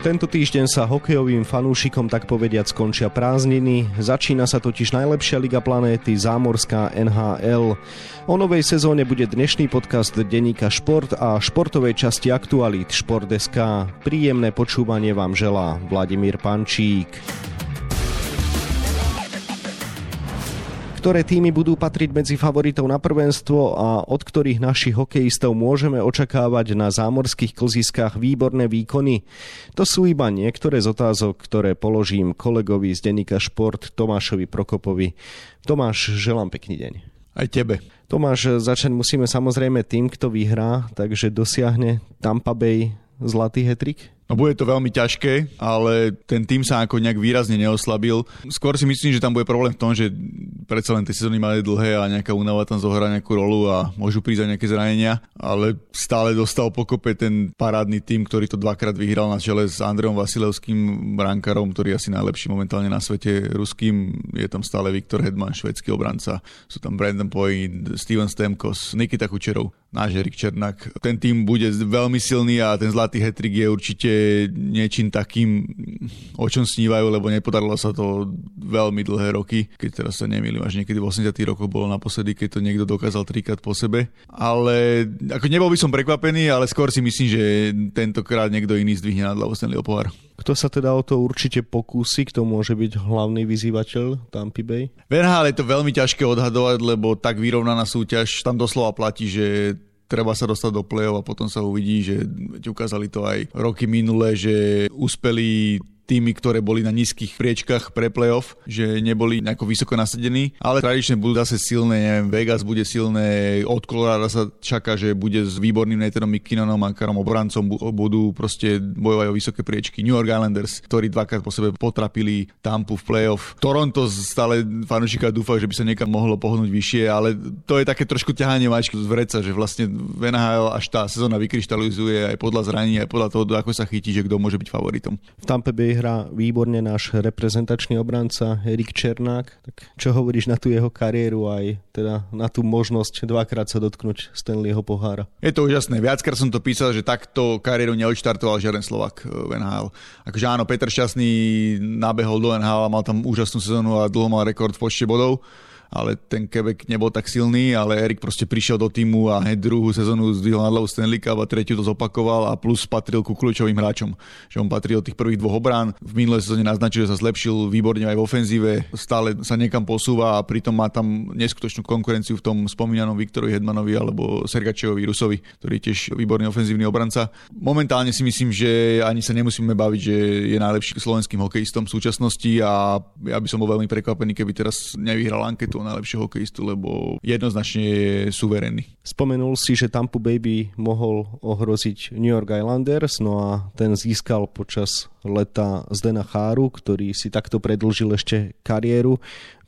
Tento týždeň sa hokejovým fanúšikom tak povediať skončia prázdniny. Začína sa totiž najlepšia liga planéty, zámorská NHL. O novej sezóne bude dnešný podcast denníka Šport a športovej časti Aktualit Šport.sk. Príjemné počúvanie vám želá Vladimír Pančík. Ktoré týmy budú patriť medzi favoritov na prvenstvo a od ktorých našich hokejistov môžeme očakávať na zámorských klziskách výborné výkony? To sú iba niektoré z otázok, ktoré položím kolegovi z denníka Šport Tomášovi Prokopovi. Tomáš, želám pekný deň. Aj tebe. Tomáš, začať musíme samozrejme tým, kto vyhrá, takže dosiahne Tampa Bay zlatý hetrik? No bude to veľmi ťažké, ale ten tým sa ako nejak výrazne neoslabil. Skôr si myslím, že tam bude problém v tom, že predsa len tie sezóny mali dlhé a nejaká únava tam zohrá nejakú rolu a môžu prísť aj nejaké zranenia, ale stále dostal pokope ten parádny tým, ktorý to dvakrát vyhral na čele s Andreom Vasilevským brankárom, ktorý je asi najlepší momentálne na svete ruským. Je tam stále Viktor Hedman, švedský obranca. Sú tam Brandon Point, Steven Stemkos, Nikita Kučerov, náš Erik Černák. Ten tým bude veľmi silný a ten zlatý hetrik je určite niečím takým, o čom snívajú, lebo nepodarilo sa to veľmi dlhé roky, keď teraz sa nemýlim, až niekedy v 80 rokoch bolo naposledy, keď to niekto dokázal trikrát po sebe. Ale ako nebol by som prekvapený, ale skôr si myslím, že tentokrát niekto iný zdvihne nad hlavu Stanleyho pohár. Kto sa teda o to určite pokúsi, kto môže byť hlavný vyzývateľ Tampa Bay? Verhál je to veľmi ťažké odhadovať, lebo tak vyrovnaná súťaž, tam doslova platí, že treba sa dostať do play-off a potom sa uvidí, že ukázali to aj roky minulé, že uspeli týmy, ktoré boli na nízkych priečkach pre playoff, že neboli nejako vysoko nasadení, ale tradične budú zase silné, neviem, Vegas bude silné, od Colorado sa čaká, že bude s výborným Nathanom McKinnonom a Karom obrancom budú proste bojovať o vysoké priečky. New York Islanders, ktorí dvakrát po sebe potrapili Tampu v playoff. Toronto stále fanúšika dúfa, že by sa niekam mohlo pohnúť vyššie, ale to je také trošku ťahanie mačky z vreca, že vlastne v NHL až tá sezóna vykryštalizuje aj podľa zranení, aj podľa toho, ako sa chytí, že kto môže byť favoritom. V Tampa Bay hrá výborne náš reprezentačný obranca Erik Černák. Tak čo hovoríš na tú jeho kariéru aj teda na tú možnosť dvakrát sa dotknúť Stanleyho pohára? Je to úžasné. Viackrát som to písal, že takto kariéru neodštartoval žiaden Slovak v NHL. Akože áno, Peter Šťastný nabehol do NHL a mal tam úžasnú sezónu a dlho mal rekord v počte bodov ale ten Quebec nebol tak silný, ale Erik proste prišiel do týmu a hneď druhú sezónu zdvihol na hlavu Stanley Cup a tretiu to zopakoval a plus patril ku kľúčovým hráčom, že on patril do tých prvých dvoch obrán. V minulej sezóne naznačil, že sa zlepšil výborne aj v ofenzíve, stále sa niekam posúva a pritom má tam neskutočnú konkurenciu v tom spomínanom Viktorovi Hedmanovi alebo Sergačevovi Rusovi, ktorý je tiež výborný ofenzívny obranca. Momentálne si myslím, že ani sa nemusíme baviť, že je najlepší slovenským hokejistom v súčasnosti a ja by som bol veľmi prekvapený, keby teraz nevyhral anketu toho najlepšieho hokejistu, lebo jednoznačne je suverénny. Spomenul si, že Tampa Baby mohol ohroziť New York Islanders, no a ten získal počas leta Zdena Cháru, ktorý si takto predlžil ešte kariéru.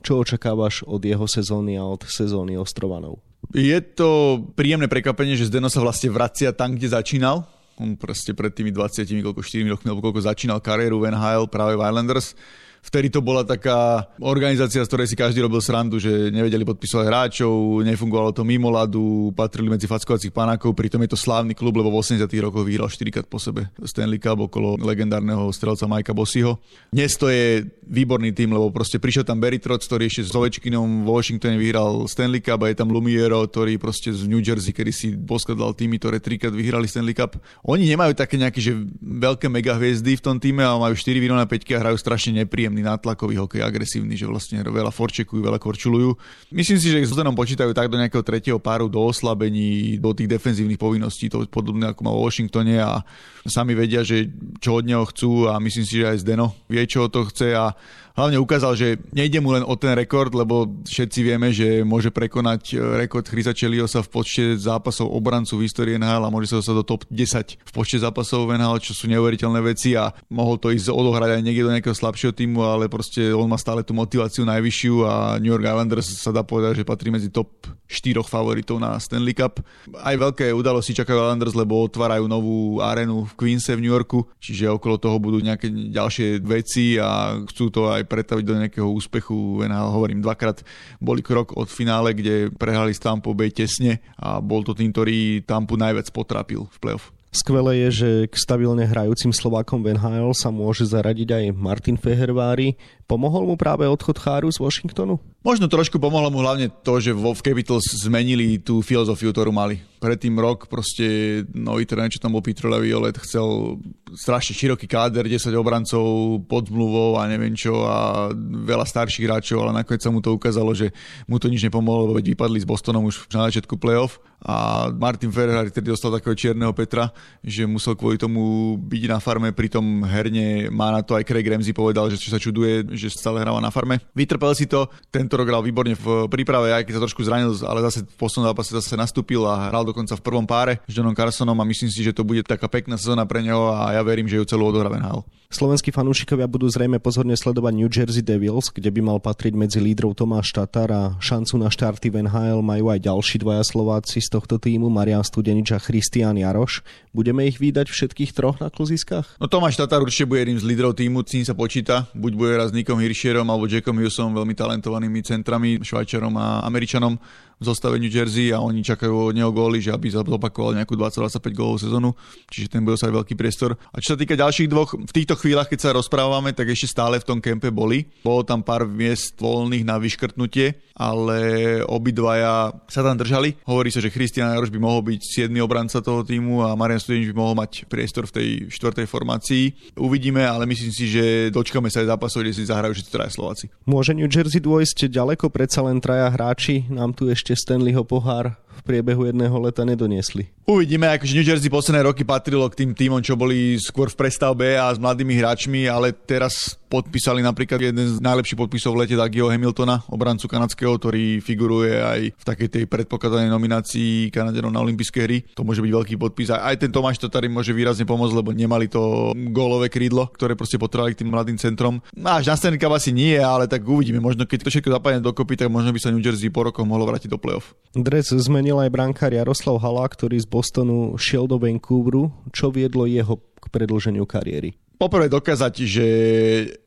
Čo očakávaš od jeho sezóny a od sezóny Ostrovanov? Je to príjemné prekvapenie, že Zdeno sa vlastne vracia tam, kde začínal. On proste pred tými 20, koľko 4 rokmi, alebo koľko začínal kariéru v NHL práve v Islanders vtedy to bola taká organizácia, z ktorej si každý robil srandu, že nevedeli podpisovať hráčov, nefungovalo to mimo ladu, patrili medzi fackovacích panákov, pritom je to slávny klub, lebo v 80 rokoch vyhral 4 krát po sebe Stanley Cup okolo legendárneho strelca Majka Bossiho. Dnes to je výborný tým, lebo proste prišiel tam Barry Trotz, ktorý ešte s Ovečkinom v Washingtone vyhral Stanley Cup a je tam Lumiero, ktorý proste z New Jersey, kedy si poskladal týmy, ktoré trikrát vyhrali Stanley Cup. Oni nemajú také nejaké že veľké mega hviezdy v tom týme, ale majú 4 výrona 5 a hrajú strašne nepríjemne príjemný nátlakový hokej, agresívny, že vlastne veľa forčekujú, veľa korčulujú. Myslím si, že s počítajú tak do nejakého tretieho páru, do oslabení, do tých defenzívnych povinností, to podobné ako má vo Washingtone a sami vedia, že čo od neho chcú a myslím si, že aj Zdeno vie, čo to chce a hlavne ukázal, že nejde mu len o ten rekord, lebo všetci vieme, že môže prekonať e, rekord Chrisa Čeliosa v počte zápasov obrancu v histórii NHL a môže sa dostať do top 10 v počte zápasov v NHL, čo sú neuveriteľné veci a mohol to ísť odohrať aj niekde do nejakého slabšieho týmu, ale proste on má stále tú motiváciu najvyššiu a New York Islanders sa dá povedať, že patrí medzi top štyroch favoritov na Stanley Cup. Aj veľké udalosti čakajú Islanders, lebo otvárajú novú arénu v Queense v New Yorku, čiže okolo toho budú nejaké ďalšie veci a chcú to aj pretaviť do nejakého úspechu. NHL, hovorím, dvakrát boli krok od finále, kde prehrali s Tampa Bay tesne a bol to tým, ktorý Tampu najviac potrapil v playoff. Skvelé je, že k stabilne hrajúcim Slovákom v NHL sa môže zaradiť aj Martin Fehervári. Pomohol mu práve odchod Cháru z Washingtonu? Možno trošku pomohlo mu hlavne to, že vo Capitals zmenili tú filozofiu, ktorú mali. Predtým rok proste nový tréner, čo tam bol Peter Leviolet, chcel strašne široký káder, 10 obrancov pod zmluvou a neviem čo a veľa starších hráčov, ale nakoniec sa mu to ukázalo, že mu to nič nepomohlo, veď vypadli s Bostonom už na začiatku playoff a Martin Ferrari tedy dostal takého čierneho Petra, že musel kvôli tomu byť na farme, pritom herne má na to aj Craig Ramsey povedal, že sa čuduje, že stále hráva na farme. Vytrpel si to, tento rok hral výborne v príprave, aj keď sa trošku zranil, ale zase v poslednom zápase zase nastúpil a hral dokonca v prvom páre s Johnom Carsonom a myslím si, že to bude taká pekná sezóna pre neho a ja verím, že ju celú odohrá Hall. Slovenskí fanúšikovia budú zrejme pozorne sledovať New Jersey Devils, kde by mal patriť medzi lídrov Tomáš Tatar a šancu na štarty v NHL majú aj ďalší dvaja Slováci z tohto týmu, Marian Studenič a Christian Jaroš. Budeme ich vydať všetkých troch na kluziskách? No Tomáš Tatar určite bude jedným z lídrov týmu, s ním sa počíta. Buď bude raz Nikom Hiršierom alebo Jackom Hughesom, veľmi talentovanými centrami, Švajčarom a Američanom zostave New Jersey a oni čakajú od neho góly, že aby zopakoval nejakú 20-25 gólovú sezónu, čiže ten bude sa veľký priestor. A čo sa týka ďalších dvoch, v týchto chvíľach, keď sa rozprávame, tak ešte stále v tom kempe boli. Bolo tam pár miest voľných na vyškrtnutie, ale obidvaja sa tam držali. Hovorí sa, že Christian Jaroš by mohol byť 7. obranca toho týmu a Marian Studenič by mohol mať priestor v tej štvrtej formácii. Uvidíme, ale myslím si, že dočkame sa aj zápasov, kde si zahrajú všetci traja Slováci. Môže New Jersey dôjsť ďaleko, predsa len traja hráči nám tu ešte ešte Stanleyho pohár v priebehu jedného leta nedoniesli. Uvidíme, akože New Jersey posledné roky patrilo k tým týmom, čo boli skôr v prestavbe a s mladými hráčmi, ale teraz podpísali napríklad jeden z najlepších podpisov v lete Dagio Hamiltona, obrancu kanadského, ktorý figuruje aj v takej tej predpokladanej nominácii Kanadenom na olympijské hry. To môže byť veľký podpis. Aj ten Tomáš Tatary môže výrazne pomôcť, lebo nemali to gólové krídlo, ktoré proste potrebovali k tým mladým centrom. No až na Stanley asi nie, ale tak uvidíme. Možno keď to všetko zapadne dokopy, tak možno by sa New Jersey po rokoch mohlo vrátiť do play-off. Dres zmenil aj brankár Jaroslav Hala, ktorý z Bostonu šiel do Vancouveru. Čo viedlo jeho k predlženiu kariéry? Poprvé dokázať, že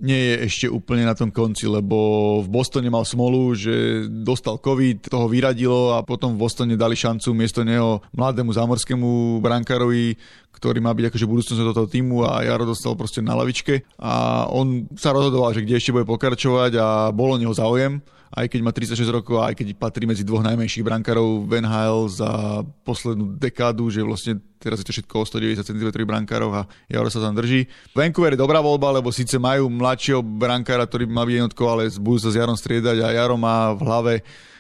nie je ešte úplne na tom konci, lebo v Bostone mal smolu, že dostal COVID, toho vyradilo a potom v Bostone dali šancu miesto neho mladému zámorskému brankárovi, ktorý má byť akože budúcnosť do toho týmu a Jaro dostal proste na lavičke. A on sa rozhodoval, že kde ešte bude pokračovať a bolo neho záujem aj keď má 36 rokov a aj keď patrí medzi dvoch najmenších brankárov Van Hale za poslednú dekádu, že vlastne teraz je to všetko o 190 cm brankárov a Jaro sa tam drží. Vancouver je dobrá voľba, lebo síce majú mladšieho brankára, ktorý má byť jednotkou, ale budú sa s Jarom striedať a Jaro má v hlave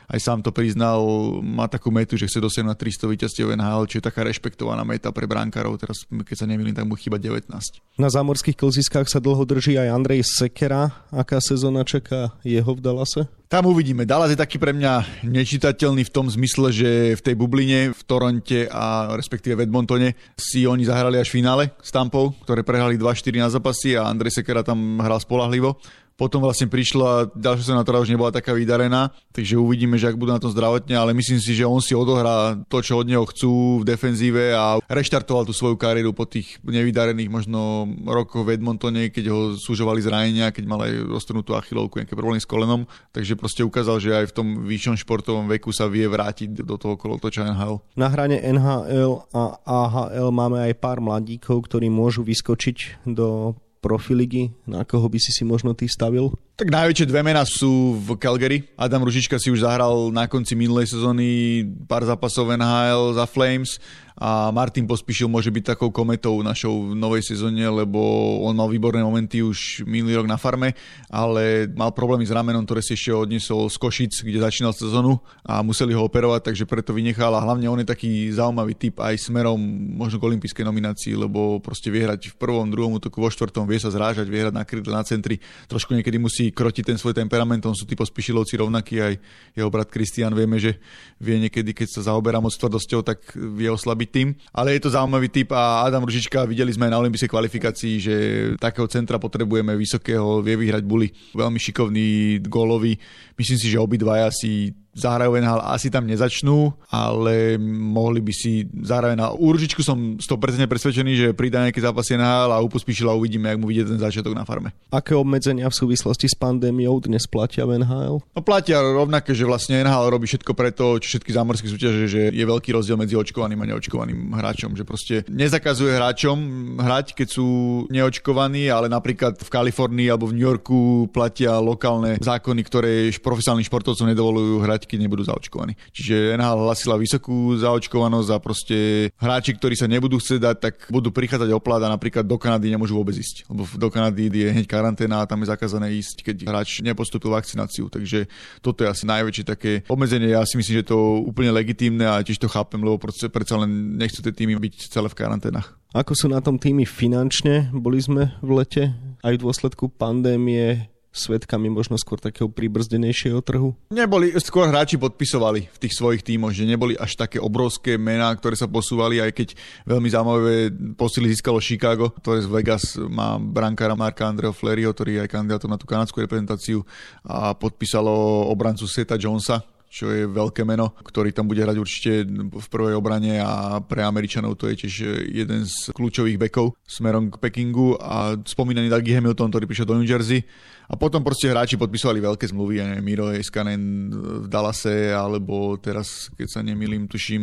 aj sám to priznal, má takú metu, že chce dosiahnuť 300 víťazstiev NHL, čo je taká rešpektovaná meta pre brankárov. Teraz, keď sa nemýlim, tak mu chyba 19. Na zámorských klziskách sa dlho drží aj Andrej Sekera. Aká sezóna čaká jeho v Dallase? Tam uvidíme. Dallas je taký pre mňa nečitateľný v tom zmysle, že v tej bubline v Toronte a respektíve v Edmontone si oni zahrali až v finále s Tampou, ktoré prehrali 2-4 na zápasy a Andrej Sekera tam hral spolahlivo. Potom vlastne prišla, ďalšia sezóna teda už nebola taká vydarená, takže uvidíme, že ak budú na tom zdravotne, ale myslím si, že on si odohrá to, čo od neho chcú v defenzíve a reštartoval tú svoju kariéru po tých nevydarených možno rokoch v Edmontone, keď ho súžovali zranenia, keď mal aj roztrhnutú achilovku, nejaké problémy s kolenom, takže proste ukázal, že aj v tom vyššom športovom veku sa vie vrátiť do toho kolotoča NHL. Na hrane NHL a AHL máme aj pár mladíkov, ktorí môžu vyskočiť do profiligy, na koho by si si možno ty stavil? Tak najväčšie dve mená sú v Calgary. Adam Ružička si už zahral na konci minulej sezóny pár zápasov NHL za Flames a Martin Pospíšil môže byť takou kometou našou v novej sezóne, lebo on mal výborné momenty už minulý rok na farme, ale mal problémy s ramenom, ktoré si ešte odniesol z Košic, kde začínal sezónu a museli ho operovať, takže preto vynechal a hlavne on je taký zaujímavý typ aj smerom možno k olympijskej nominácii, lebo proste vie hrať v prvom, druhom útoku, vo štvrtom, vie sa zrážať, vie hrať na krydle, na centri. Trošku niekedy musí krotiť ten svoj temperament, on sú tí pospíšilovci rovnakí, aj jeho brat Kristian vieme, že vie niekedy, keď sa zaoberá moc tvrdosťou, tak vie oslabiť byť tým, ale je to zaujímavý typ a Adam Ružička, videli sme aj na olympijskej kvalifikácii, že takého centra potrebujeme vysokého, vie vyhrať buly, veľmi šikovný, gólový. Myslím si, že obidvaja si zahrajú NHL, asi tam nezačnú, ale mohli by si zahrať na Uržičku som 100% presvedčený, že pridá nejaký zápas NHL a Upu Spíšila uvidíme, ak mu vidie ten začiatok na farme. Aké obmedzenia v súvislosti s pandémiou dnes platia v NHL? No platia rovnaké, že vlastne NHL robí všetko preto, čo všetky zámorské súťaže, že je veľký rozdiel medzi očkovaným a neočkovaným hráčom, že proste nezakazuje hráčom hrať, keď sú neočkovaní, ale napríklad v Kalifornii alebo v New Yorku platia lokálne zákony, ktoré profesionálnym športovcom nedovolujú hrať, keď nebudú zaočkovaní. Čiže NHL hlasila vysokú zaočkovanosť a proste hráči, ktorí sa nebudú chcieť dať, tak budú prichádzať o a napríklad do Kanady nemôžu vôbec ísť. Lebo do Kanady je hneď karanténa a tam je zakázané ísť, keď hráč nepostupil vakcináciu. Takže toto je asi najväčšie také obmedzenie. Ja si myslím, že to úplne legitímne a tiež to chápem, lebo predsa len nechcú tie týmy byť celé v karanténach. Ako sú na tom týmy finančne? Boli sme v lete aj v dôsledku pandémie svetkami možno skôr takého pribrzdenejšieho trhu? Neboli, skôr hráči podpisovali v tých svojich tímoch, že neboli až také obrovské mená, ktoré sa posúvali, aj keď veľmi zaujímavé posily získalo Chicago, ktoré z Vegas má brankára Marka Andreho Fleryho, ktorý je aj kandidátom na tú kanadskú reprezentáciu a podpísalo obrancu Seta Jonesa, čo je veľké meno, ktorý tam bude hrať určite v prvej obrane a pre Američanov to je tiež jeden z kľúčových bekov smerom k Pekingu a spomínaný Dougie Hamilton, ktorý prišiel do New Jersey a potom proste hráči podpisovali veľké zmluvy, ja neviem, Miro Eskanen v Dallase, alebo teraz, keď sa nemýlim, tuším,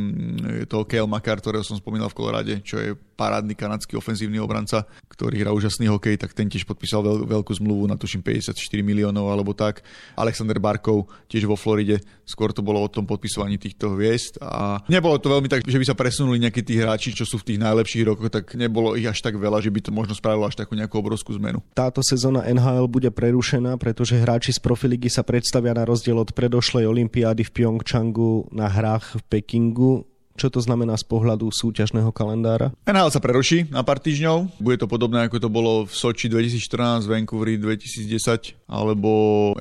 je to Kale Makar, ktorého som spomínal v Kolorade, čo je parádny kanadský ofenzívny obranca, ktorý hrá úžasný hokej, tak ten tiež podpísal veľ, veľkú zmluvu na tuším 54 miliónov alebo tak. Alexander Barkov tiež vo Floride, skôr to bolo o tom podpisovaní týchto hviezd a nebolo to veľmi tak, že by sa presunuli nejakí tí hráči, čo sú v tých najlepších rokoch, tak nebolo ich až tak veľa, že by to možno spravilo až takú nejakú obrovskú zmenu. Táto sezóna NHL bude pre prerušená, pretože hráči z profiligy sa predstavia na rozdiel od predošlej olympiády v Pyeongchangu na hrách v Pekingu čo to znamená z pohľadu súťažného kalendára? NHL sa preruší na pár týždňov. Bude to podobné, ako to bolo v Soči 2014, Vancouveri 2010, alebo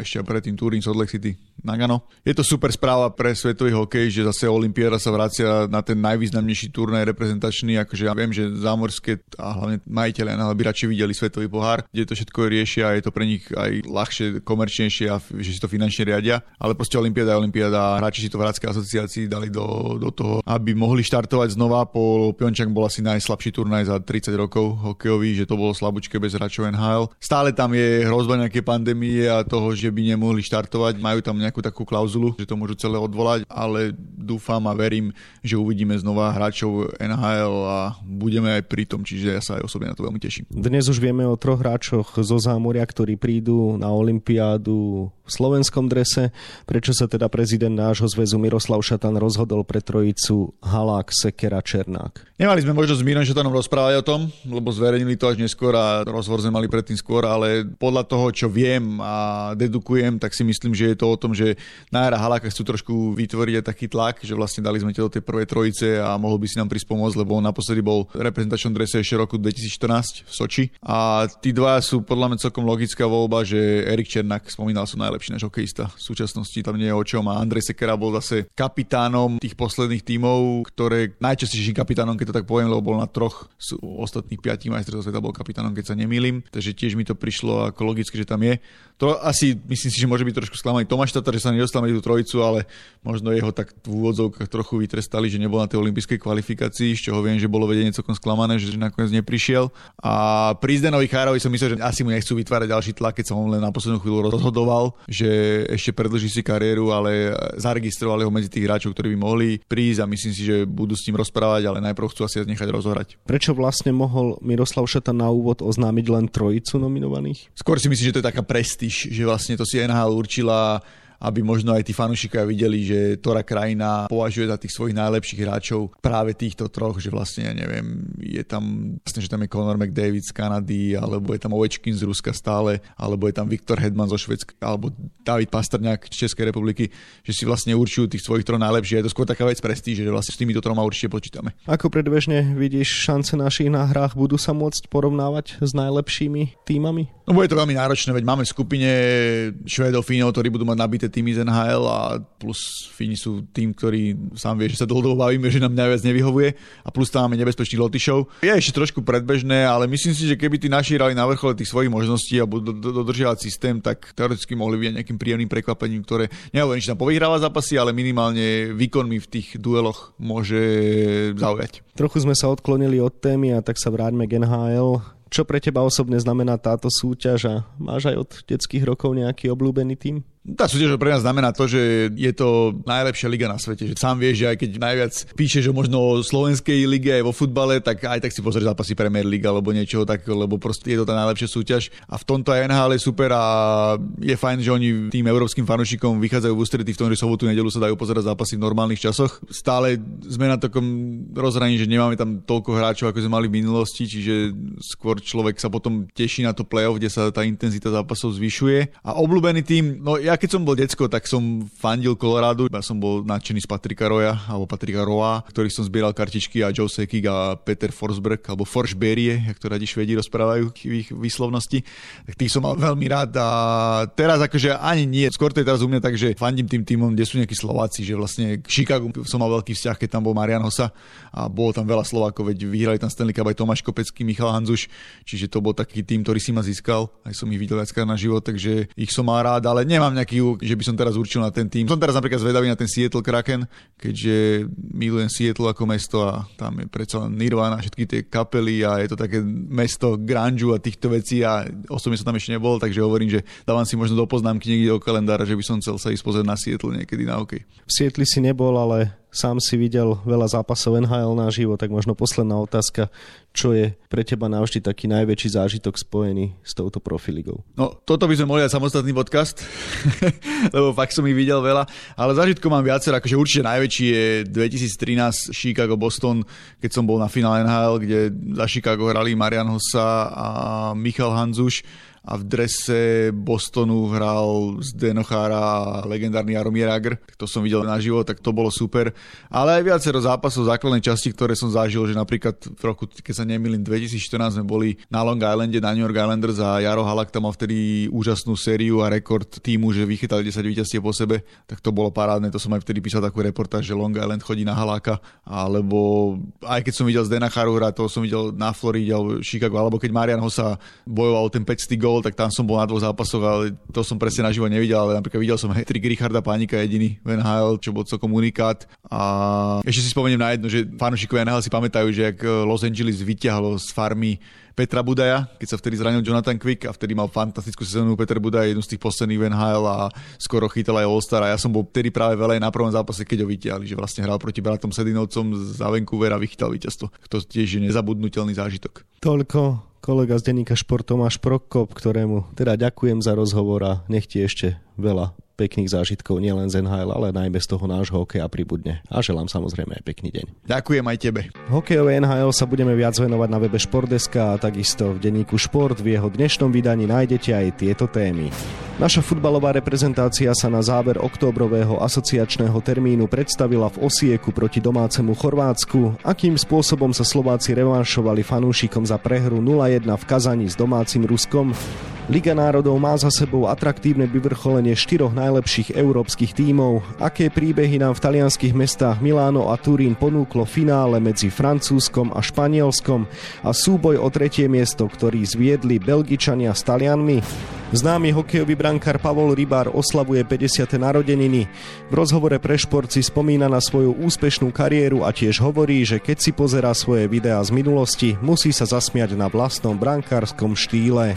ešte predtým Turín, Salt Lake City Nagano. Je to super správa pre svetový hokej, že zase Olympiáda sa vracia na ten najvýznamnejší turnaj reprezentačný, akože ja viem, že zámorské a hlavne majiteľe NHL by radšej videli svetový pohár, kde to všetko riešia a je to pre nich aj ľahšie, komerčnejšie a že si to finančne riadia, ale proste Olympiáda je Olympiáda hráči si to v hráckej asociácii dali do, do toho, mohli štartovať znova, po Pyeongchang bol asi najslabší turnaj za 30 rokov hokejový, že to bolo slabúčke bez hráčov NHL. Stále tam je hrozba nejaké pandémie a toho, že by nemohli štartovať, majú tam nejakú takú klauzulu, že to môžu celé odvolať, ale dúfam a verím, že uvidíme znova hráčov NHL a budeme aj pri tom, čiže ja sa aj osobne na to veľmi teším. Dnes už vieme o troch hráčoch zo zámoria, ktorí prídu na Olympiádu v slovenskom drese. Prečo sa teda prezident nášho zväzu Miroslav Šatan rozhodol pre trojicu Halák, Sekera, Černák? Nemali sme možnosť s Mirom Šatanom rozprávať o tom, lebo zverejnili to až neskôr a rozhovor sme mali predtým skôr, ale podľa toho, čo viem a dedukujem, tak si myslím, že je to o tom, že na Jara Haláka chcú trošku vytvoriť aj taký tlak, že vlastne dali sme do tej prvej trojice a mohol by si nám prísť pomôcť, lebo on naposledy bol reprezentačnom drese ešte roku 2014 v Soči. A tí dva sú podľa mňa celkom logická voľba, že Erik Černák, spomínal som najlepší náš hokejista v súčasnosti, tam nie je o čom a Andrej Sekera bol zase kapitánom tých posledných tímov, ktoré najčastejším kapitánom, keď to tak poviem, lebo bol na troch z ostatných piatich majstrov sveta bol kapitánom, keď sa nemýlim. Takže tiež mi to prišlo ako logicky, že tam je. To asi myslím si, že môže byť trošku sklamaný Tomáš Tatar, že sa nedostal medzi tú trojicu, ale možno jeho tak v úvodzovkách trochu vytrestali, že nebol na tej olympijskej kvalifikácii, z čoho viem, že bolo vedenie celkom sklamané, že nakoniec neprišiel. A pri Zdenovi Chárovi som myslel, že asi mu nechcú vytvárať ďalší tlak, keď som len na poslednú chvíľu rozhodoval, že ešte predlží si kariéru, ale zaregistrovali ho medzi tých hráčov, ktorí by mohli prísť a myslím si, že budú s ním rozprávať, ale najprv chcú asi nechať rozohrať. Prečo vlastne mohol Miroslav Šata na úvod oznámiť len trojicu nominovaných? Skôr si myslím, že to je taká prestíž, že vlastne to si NHL určila aby možno aj tí fanúšikovia videli, že ktorá krajina považuje za tých svojich najlepších hráčov práve týchto troch, že vlastne, ja neviem, je tam, vlastne, že tam je Conor McDavid z Kanady, alebo je tam Ovečkin z Ruska stále, alebo je tam Viktor Hedman zo Švedska, alebo David Pastrňák z Českej republiky, že si vlastne určujú tých svojich troch najlepších. Je to skôr taká vec prestíže, že vlastne s týmito troma určite počítame. Ako predbežne vidíš šance našich na hrách, budú sa môcť porovnávať s najlepšími týmami? No bude to veľmi náročné, veď máme v skupine Švedov, Fínov, ktorí budú mať nabité týmy z NHL a plus Fíni sú tým, ktorý sám vie, že sa dlhodobo bavíme, že nám najviac nevyhovuje a plus tam máme nebezpečných lotišov. Je ešte trošku predbežné, ale myslím si, že keby tí naši hrali na vrchole tých svojich možností a budú dodržiavať systém, tak teoreticky mohli byť nejakým príjemným prekvapením, ktoré nehovorím, že tam povyhráva zápasy, ale minimálne výkonmi v tých dueloch môže zaujať. Trochu sme sa odklonili od témy a tak sa vráťme k NHL. Čo pre teba osobne znamená táto súťaž a máš aj od detských rokov nejaký obľúbený tým? Tá súťaž pre nás znamená to, že je to najlepšia liga na svete. Že sám vieš, že aj keď najviac píše, že možno o slovenskej lige aj vo futbale, tak aj tak si pozrieš zápasy Premier League alebo niečo tak, lebo proste je to tá najlepšia súťaž. A v tomto aj NHL je super a je fajn, že oni tým európskym fanúšikom vychádzajú v ústretí v tom, že sobotu, nedelu sa dajú pozerať zápasy v normálnych časoch. Stále sme na takom rozhraní, že nemáme tam toľko hráčov, ako sme mali v minulosti, čiže skôr človek sa potom teší na to playoff, kde sa tá intenzita zápasov zvyšuje. A obľúbený tým, no ja ja keď som bol decko, tak som fandil Colorado. Ja som bol nadšený z Patrika Roya, alebo Patrika Roa, ktorých som zbieral kartičky a Joe Sekig a Peter Forsberg, alebo Forsberie, jak to radi Švedi rozprávajú v ich výslovnosti. Tak tých som mal veľmi rád a teraz akože ani nie. Skôr to je teraz u mňa tak, že fandím tým týmom, kde sú nejakí Slováci, že vlastne k Chicago som mal veľký vzťah, keď tam bol Marian Hosa a bolo tam veľa Slovákov, veď vyhrali tam Stanley Cup aj Tomáš Kopecký, Michal Hanzuš, čiže to bol taký tým, ktorý si ma získal, aj som ich videl viackrát na život, takže ich som mal rád, ale nemám nejaký, že by som teraz určil na ten tým. Som teraz napríklad zvedavý na ten Seattle Kraken, keďže milujem Seattle ako mesto a tam je predsa len Nirvana, všetky tie kapely a je to také mesto grunge a týchto vecí a osobne som tam ešte nebol, takže hovorím, že dávam si možno do poznámky niekde do kalendára, že by som chcel sa ísť pozrieť na Seattle niekedy na hokej. V Seattle si nebol, ale sám si videl veľa zápasov NHL na živo, tak možno posledná otázka, čo je pre teba navždy taký najväčší zážitok spojený s touto profiligou? No, toto by sme mohli dať samostatný podcast, lebo fakt som ich videl veľa, ale zážitkov mám viacero, akože určite najväčší je 2013 Chicago Boston, keď som bol na finále NHL, kde za Chicago hrali Marian Hossa a Michal Hanzuš a v drese Bostonu hral z Denochára legendárny Jaromír Jagr. To som videl naživo, tak to bolo super. Ale aj viacero zápasov základnej časti, ktoré som zažil, že napríklad v roku, keď sa nemýlim, 2014 sme boli na Long Islande na New York Islanders a Jaro Halak tam mal vtedy úžasnú sériu a rekord týmu, že vychytali 10 víťazstiev po sebe, tak to bolo parádne, to som aj vtedy písal takú reportáž, že Long Island chodí na Haláka, alebo aj keď som videl z Denacharu hrať, to som videl na Floride alebo Chicago, alebo keď Marian Hossa bojoval ten 5 gol gól, tak tam som bol na dvoch zápasoch, ale to som presne naživo nevidel, ale napríklad videl som trik Richarda Pánika jediný v NHL, čo bol celkom unikát. A ešte si spomeniem na jedno, že fanúšikovia NHL si pamätajú, že ak Los Angeles vyťahlo z farmy Petra Budaja, keď sa vtedy zranil Jonathan Quick a vtedy mal fantastickú sezónu Peter Budaj, jednu z tých posledných v NHL a skoro chytal aj All-Star a ja som bol vtedy práve veľa na prvom zápase, keď ho vytiahli, že vlastne hral proti bratom Sedinovcom za Vancouver a vychytal víťazstvo. To tiež je nezabudnutelný zážitok. Toľko kolega z denníka Šport Tomáš Prokop, ktorému teda ďakujem za rozhovor a nech ti ešte veľa pekných zážitkov nielen z NHL, ale najmä z toho nášho hokeja pribudne. A želám samozrejme aj pekný deň. Ďakujem aj tebe. Hokejové NHL sa budeme viac venovať na webe Športdeska a takisto v denníku Šport. V jeho dnešnom vydaní nájdete aj tieto témy. Naša futbalová reprezentácia sa na záver októbrového asociačného termínu predstavila v Osieku proti domácemu Chorvátsku. Akým spôsobom sa Slováci revanšovali fanúšikom za prehru 0-1 v Kazani s domácim Ruskom? Liga národov má za sebou atraktívne vyvrcholenie štyroch najlepších európskych tímov. Aké príbehy nám v talianských mestách Miláno a Turín ponúklo finále medzi Francúzskom a Španielskom a súboj o tretie miesto, ktorý zviedli Belgičania s Talianmi? Známy hokejový brankár Pavol Rybár oslavuje 50. narodeniny. V rozhovore pre šport si spomína na svoju úspešnú kariéru a tiež hovorí, že keď si pozerá svoje videá z minulosti, musí sa zasmiať na vlastnom brankárskom štýle.